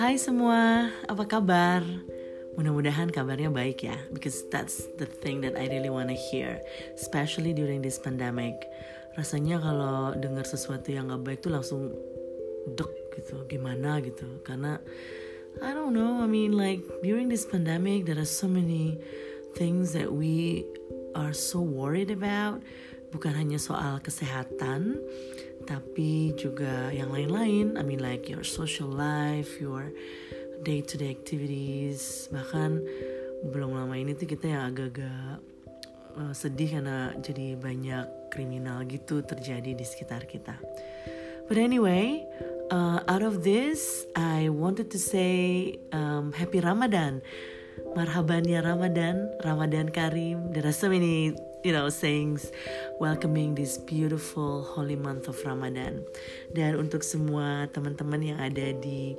Hai semua, apa kabar? Mudah-mudahan kabarnya baik ya, because that's the thing that I really wanna hear, especially during this pandemic. Rasanya kalau dengar sesuatu yang gak baik tuh langsung dek gitu, gimana gitu, karena I don't know, I mean like during this pandemic there are so many things that we are so worried about, bukan hanya soal kesehatan, tapi juga yang lain-lain. I mean like your social life your day to day activities. Bahkan belum lama ini tuh kita yang agak-agak uh, sedih karena jadi banyak kriminal gitu terjadi di sekitar kita. But anyway uh, out of this I wanted to say um, happy Ramadan marhaban ya Ramadan Ramadan Karim. There are so many you know sayings welcoming this beautiful holy month of Ramadan. Dan untuk semua teman-teman yang ada di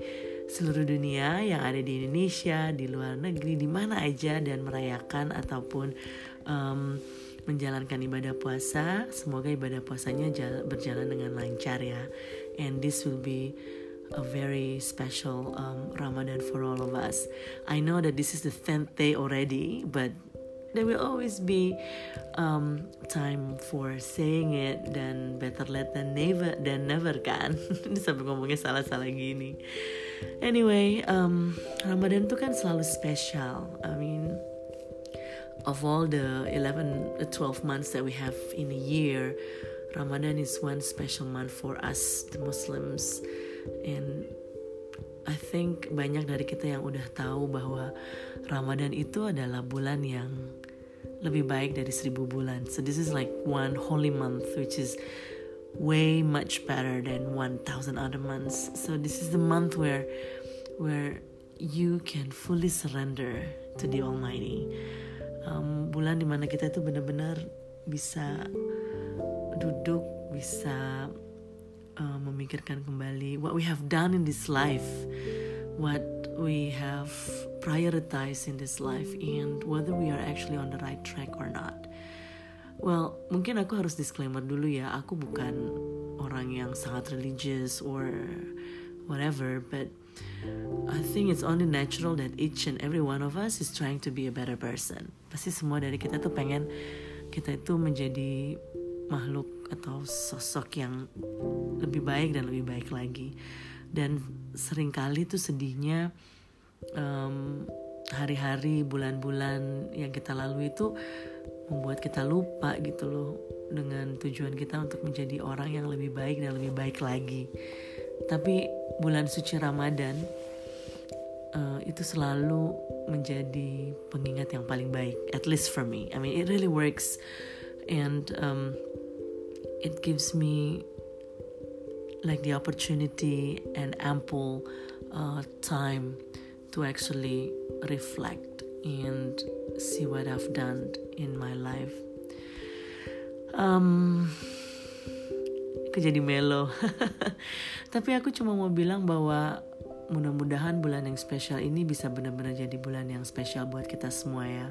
seluruh dunia yang ada di Indonesia di luar negeri di mana aja dan merayakan ataupun um, menjalankan ibadah puasa semoga ibadah puasanya berjalan dengan lancar ya. And this will be a very special um, Ramadan for all of us. I know that this is the 10th day already, but there will always be um, time for saying it dan better late than never dan never kan? Sampai ngomongnya salah-salah gini. Anyway um, Ramadan tuh kan selalu spesial I mean of all the 11 12 months that we have in a year Ramadan is one special month for us the Muslims and I think banyak dari kita yang udah tahu bahwa Ramadan itu adalah bulan yang lebih baik dari seribu bulan. So this is like one holy month which is way much better than 1000 other months. So this is the month where where you can fully surrender to the Almighty. Um, bulan di mana kita itu benar-benar bisa duduk, bisa uh, memikirkan kembali what we have done in this life, what we have prioritized in this life, and whether we are actually on the right track or not. Well, mungkin aku harus disclaimer dulu ya, aku bukan orang yang sangat religious or whatever, but I think it's only natural that each and every one of us is trying to be a better person. Pasti semua dari kita tuh pengen kita itu menjadi makhluk atau sosok yang lebih baik dan lebih baik lagi. Dan sering kali tuh sedihnya um, hari-hari bulan-bulan yang kita lalui itu membuat kita lupa gitu loh dengan tujuan kita untuk menjadi orang yang lebih baik dan lebih baik lagi. Tapi bulan suci Ramadan uh, itu selalu menjadi pengingat yang paling baik at least for me. I mean it really works. And um, it gives me like the opportunity and ample uh, time to actually reflect and see what I've done in my life. Um, jadi melo. Tapi aku cuma mau bilang bahwa mudah-mudahan bulan yang spesial ini bisa benar-benar jadi bulan yang spesial buat kita semua ya.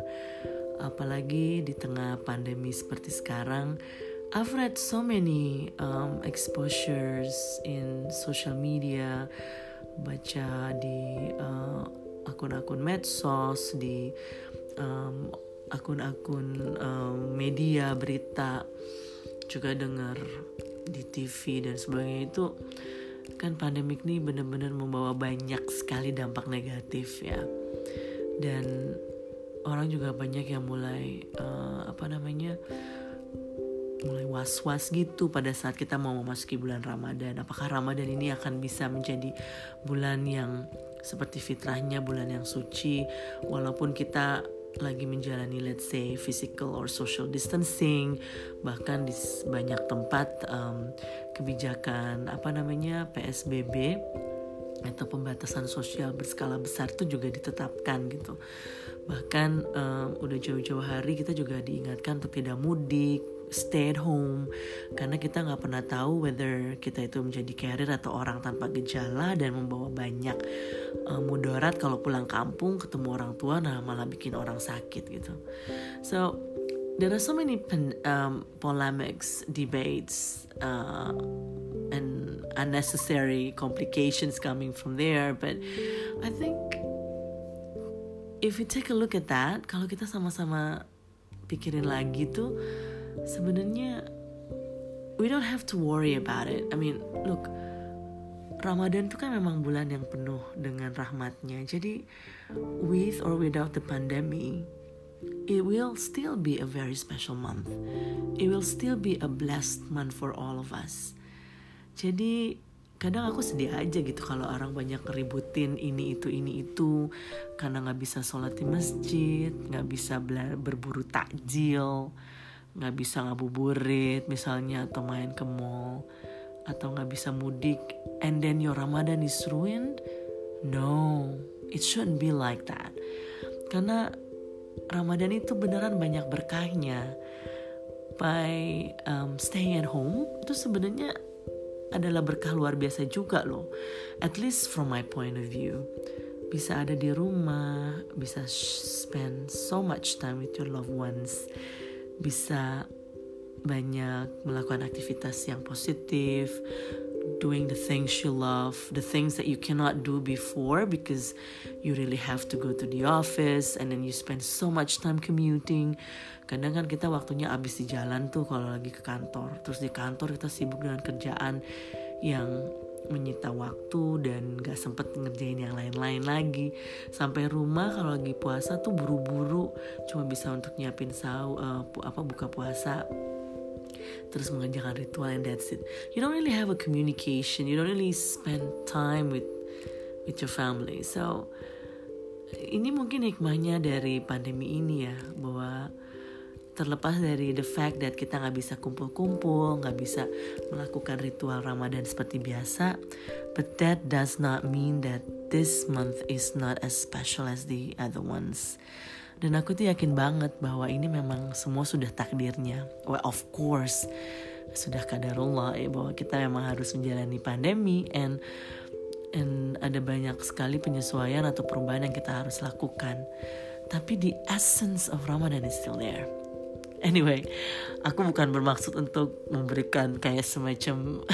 Apalagi di tengah pandemi seperti sekarang I've read so many um, exposures in social media, baca di uh, akun-akun medsos, di um, akun-akun um, media berita, juga dengar di TV dan sebagainya. Itu kan pandemik ini benar-benar membawa banyak sekali dampak negatif ya. Dan orang juga banyak yang mulai uh, apa namanya mulai was-was gitu pada saat kita mau memasuki bulan Ramadan. Apakah Ramadan ini akan bisa menjadi bulan yang seperti fitrahnya bulan yang suci walaupun kita lagi menjalani let's say physical or social distancing bahkan di banyak tempat um, kebijakan apa namanya PSBB atau pembatasan sosial berskala besar itu juga ditetapkan gitu bahkan um, udah jauh-jauh hari kita juga diingatkan untuk tidak mudik stay at home. Karena kita nggak pernah tahu whether kita itu menjadi carrier atau orang tanpa gejala dan membawa banyak uh, mudarat kalau pulang kampung ketemu orang tua nah malah bikin orang sakit gitu. So there are so many pen, um, polemics debates uh, and unnecessary complications coming from there but I think if you take a look at that kalau kita sama-sama pikirin lagi tuh sebenarnya we don't have to worry about it I mean look Ramadan itu kan memang bulan yang penuh dengan rahmatnya jadi with or without the pandemic it will still be a very special month. It will still be a blessed month for all of us. Jadi kadang aku sedih aja gitu kalau orang banyak ributin ini itu ini itu karena nggak bisa sholat di masjid, nggak bisa berburu takjil, nggak bisa ngabuburit misalnya atau main ke mall atau nggak bisa mudik and then your Ramadan is ruined. No, it shouldn't be like that. Karena Ramadan itu beneran banyak berkahnya. By um, staying at home itu sebenarnya adalah berkah luar biasa juga loh. At least from my point of view. Bisa ada di rumah, bisa spend so much time with your loved ones. Bisa banyak melakukan aktivitas yang positif, doing the things you love, the things that you cannot do before because you really have to go to the office and then you spend so much time commuting. Kadang kan kita waktunya habis di jalan tuh kalau lagi ke kantor. Terus di kantor kita sibuk dengan kerjaan yang menyita waktu dan gak sempet ngerjain yang lain-lain lagi. Sampai rumah kalau lagi puasa tuh buru-buru cuma bisa untuk nyiapin sahur uh, apa buka puasa. Terus mengerjakan ritual and that's it. You don't really have a communication you don't really spend time with with your family. So ini mungkin hikmahnya dari pandemi ini ya bahwa terlepas dari the fact that kita nggak bisa kumpul-kumpul, nggak bisa melakukan ritual Ramadan seperti biasa, but that does not mean that this month is not as special as the other ones. Dan aku tuh yakin banget bahwa ini memang semua sudah takdirnya. Well, of course, sudah kadarullah ya bahwa kita memang harus menjalani pandemi and and ada banyak sekali penyesuaian atau perubahan yang kita harus lakukan. Tapi the essence of Ramadan is still there. Anyway, aku bukan bermaksud untuk memberikan kayak semacam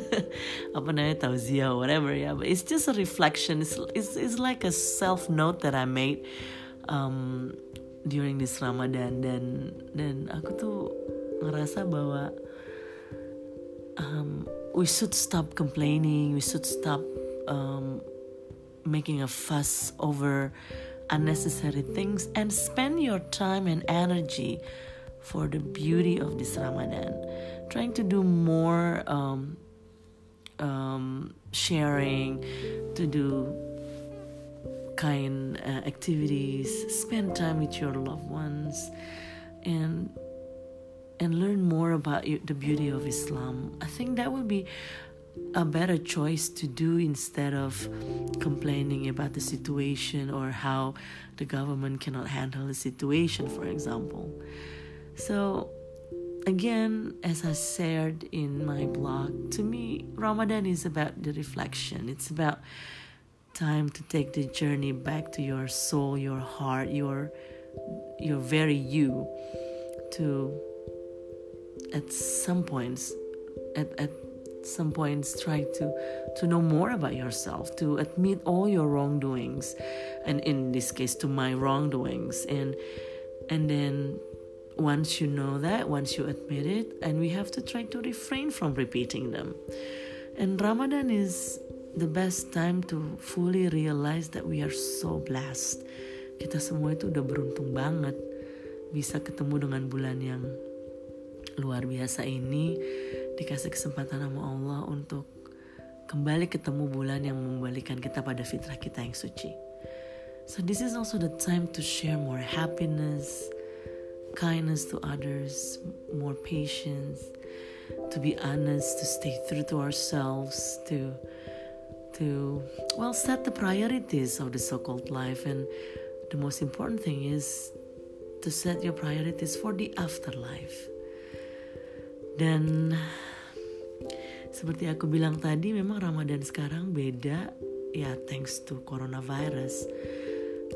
apa namanya tauziah or whatever ya, but it's just a reflection. It's, it's, it's like a self note that I made um, during this Ramadan dan dan aku tuh ngerasa bahwa um, we should stop complaining, we should stop um, making a fuss over unnecessary things and spend your time and energy for the beauty of this Ramadan. Trying to do more um, um, sharing, to do kind uh, activities, spend time with your loved ones, and and learn more about the beauty of Islam. I think that will be a better choice to do instead of complaining about the situation or how the government cannot handle the situation, for example. So, again, as I shared in my blog, to me, Ramadan is about the reflection. It's about time to take the journey back to your soul, your heart, your your very you to at some points at, at some points try to to know more about yourself to admit all your wrongdoings and in this case to my wrongdoings and and then once you know that once you admit it and we have to try to refrain from repeating them and ramadan is the best time to fully realize that we are so blessed. Kita semua itu udah beruntung banget bisa ketemu dengan bulan yang luar biasa ini dikasih kesempatan sama Allah untuk kembali ketemu bulan yang membalikan kita pada fitrah kita yang suci. So this is also the time to share more happiness, kindness to others, more patience, to be honest, to stay true to ourselves, to to well set the priorities of the so-called life. And the most important thing is to set your priorities for the afterlife. Dan seperti aku bilang tadi memang Ramadan sekarang beda. Ya thanks to coronavirus.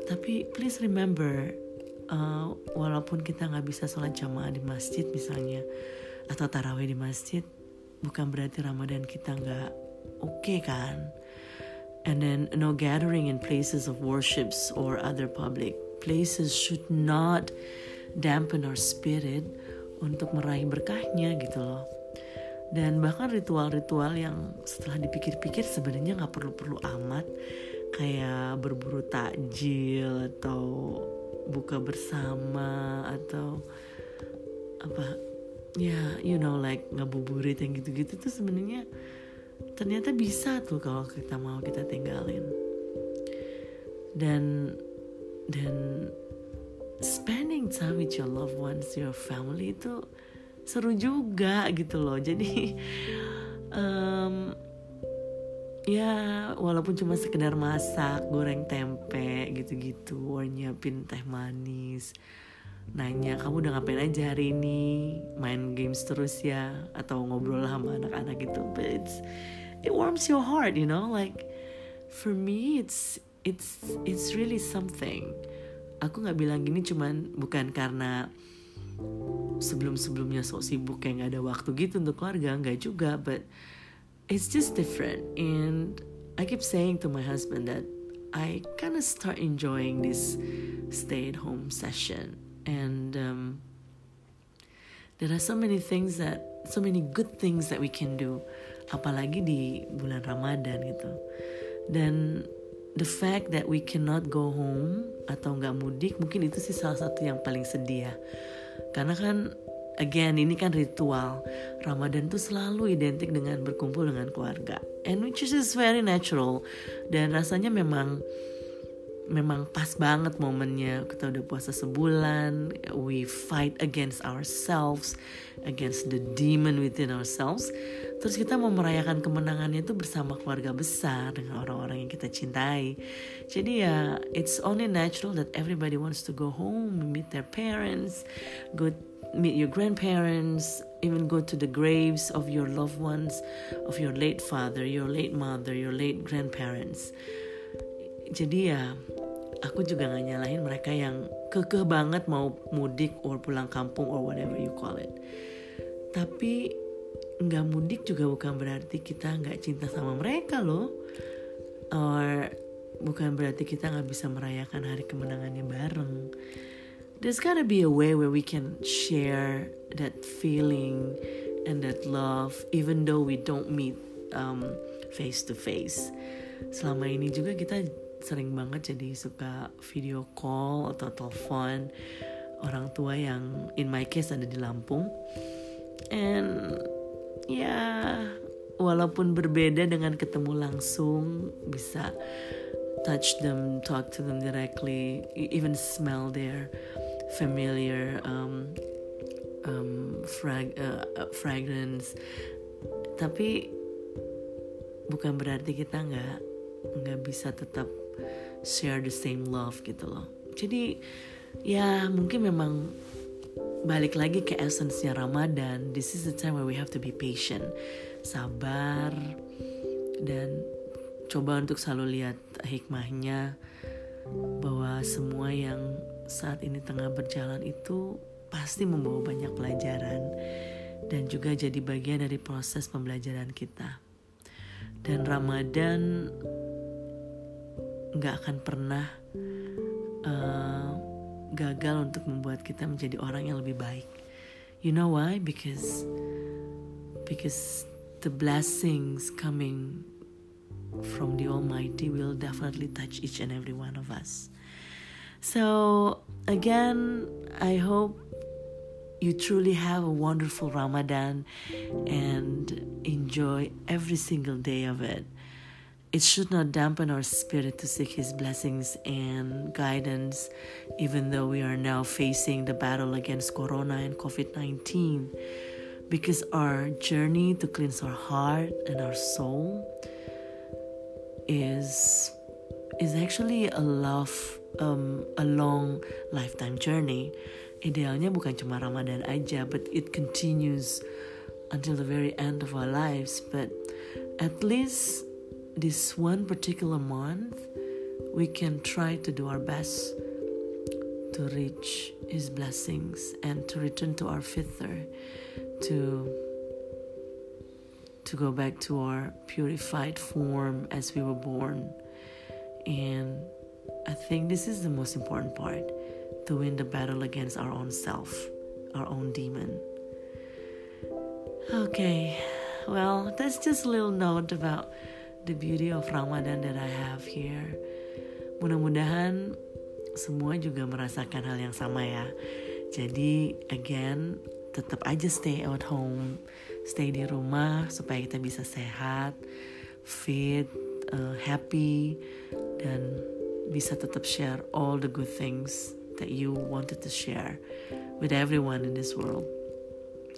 Tapi please remember uh, walaupun kita nggak bisa sholat jamaah di masjid misalnya atau taraweh di masjid bukan berarti Ramadan kita nggak oke okay kan? And then no gathering in places of worships or other public places should not dampen our spirit untuk meraih berkahnya gitu loh. Dan bahkan ritual-ritual yang setelah dipikir-pikir sebenarnya nggak perlu-perlu amat kayak berburu takjil atau buka bersama atau apa ya you know like ngabuburit yang gitu-gitu tuh sebenarnya ternyata bisa tuh kalau kita mau kita tinggalin. Dan dan spending time with your loved ones your family itu seru juga gitu loh. Jadi um, ya walaupun cuma sekedar masak goreng tempe gitu-gitu nyiapin teh manis. Nanya kamu udah ngapain aja hari ini? Main games terus ya? Atau ngobrol sama anak-anak gitu? But it's it warms your heart you know? Like for me it's it's it's really something. Aku nggak bilang gini cuman bukan karena sebelum-sebelumnya sok sibuk kayak gak ada waktu gitu untuk keluarga nggak juga but it's just different and I keep saying to my husband that I kind of start enjoying this stay at home session and um, there are so many things that so many good things that we can do apalagi di bulan Ramadan gitu. Dan the fact that we cannot go home atau nggak mudik mungkin itu sih salah satu yang paling sedih ya. Karena kan again ini kan ritual. Ramadan tuh selalu identik dengan berkumpul dengan keluarga. And which is very natural. Dan rasanya memang memang pas banget momennya. Kita udah puasa sebulan we fight against ourselves against the demon within ourselves. Terus kita mau merayakan kemenangannya itu bersama keluarga besar dengan orang-orang yang kita cintai. Jadi ya it's only natural that everybody wants to go home meet their parents go meet your grandparents even go to the graves of your loved ones of your late father your late mother your late grandparents. Jadi ya aku juga gak nyalahin mereka yang kekeh banget mau mudik or pulang kampung or whatever you call it. Tapi nggak mudik juga bukan berarti kita nggak cinta sama mereka loh. Or bukan berarti kita nggak bisa merayakan hari kemenangannya bareng there's gotta be a way where we can share that feeling and that love even though we don't meet um, face to face selama ini juga kita sering banget jadi suka video call atau telepon orang tua yang in my case ada di Lampung. And ya walaupun berbeda dengan ketemu langsung bisa touch them talk to them directly even smell their familiar um, um, frag uh, fragrance. Tapi bukan berarti kita nggak nggak bisa tetap share the same love gitu loh. Jadi ya mungkin memang balik lagi ke essence-nya Ramadan. This is the time where we have to be patient sabar dan coba untuk selalu lihat hikmahnya bahwa semua yang saat ini tengah berjalan itu pasti membawa banyak pelajaran dan juga jadi bagian dari proses pembelajaran kita. Dan Ramadan nggak akan pernah uh, gagal untuk membuat kita menjadi orang yang lebih baik. You know why? Because because the blessings coming from the Almighty will definitely touch each and every one of us. So again, I hope you truly have a wonderful Ramadan and enjoy every single day of it. It should not dampen our spirit to seek His blessings and guidance, even though we are now facing the battle against Corona and COVID 19. Because our journey to cleanse our heart and our soul is, is actually a love, um, a long lifetime journey. Idealnya bukan cuma Ramadan aja, but it continues until the very end of our lives. But at least this one particular month, we can try to do our best to reach His blessings and to return to our fitr, to to go back to our purified form as we were born. And I think this is the most important part to win the battle against our own self, our own demon. Okay, well, that's just a little note about the beauty of Ramadan that I have here. Mudah-mudahan semua juga merasakan hal yang sama ya. Jadi, again, tetap aja stay at home, stay di rumah supaya kita bisa sehat, fit, uh, happy, dan bisa tetap share all the good things that you wanted to share with everyone in this world.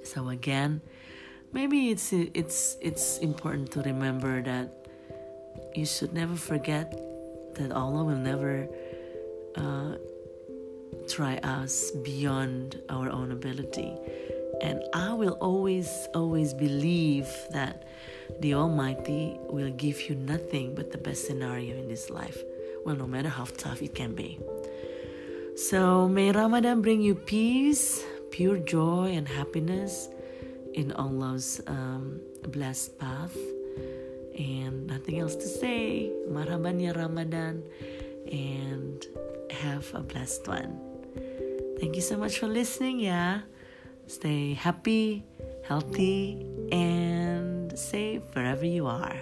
So again, maybe it's it's it's important to remember that you should never forget that Allah will never uh, try us beyond our own ability. And I will always, always believe that the Almighty will give you nothing but the best scenario in this life. Well, no matter how tough it can be. So, may Ramadan bring you peace, pure joy, and happiness in Allah's um, blessed path. And nothing else to say. Marhaban ya Ramadan. And have a blessed one. Thank you so much for listening, yeah. Stay happy, healthy, and safe wherever you are.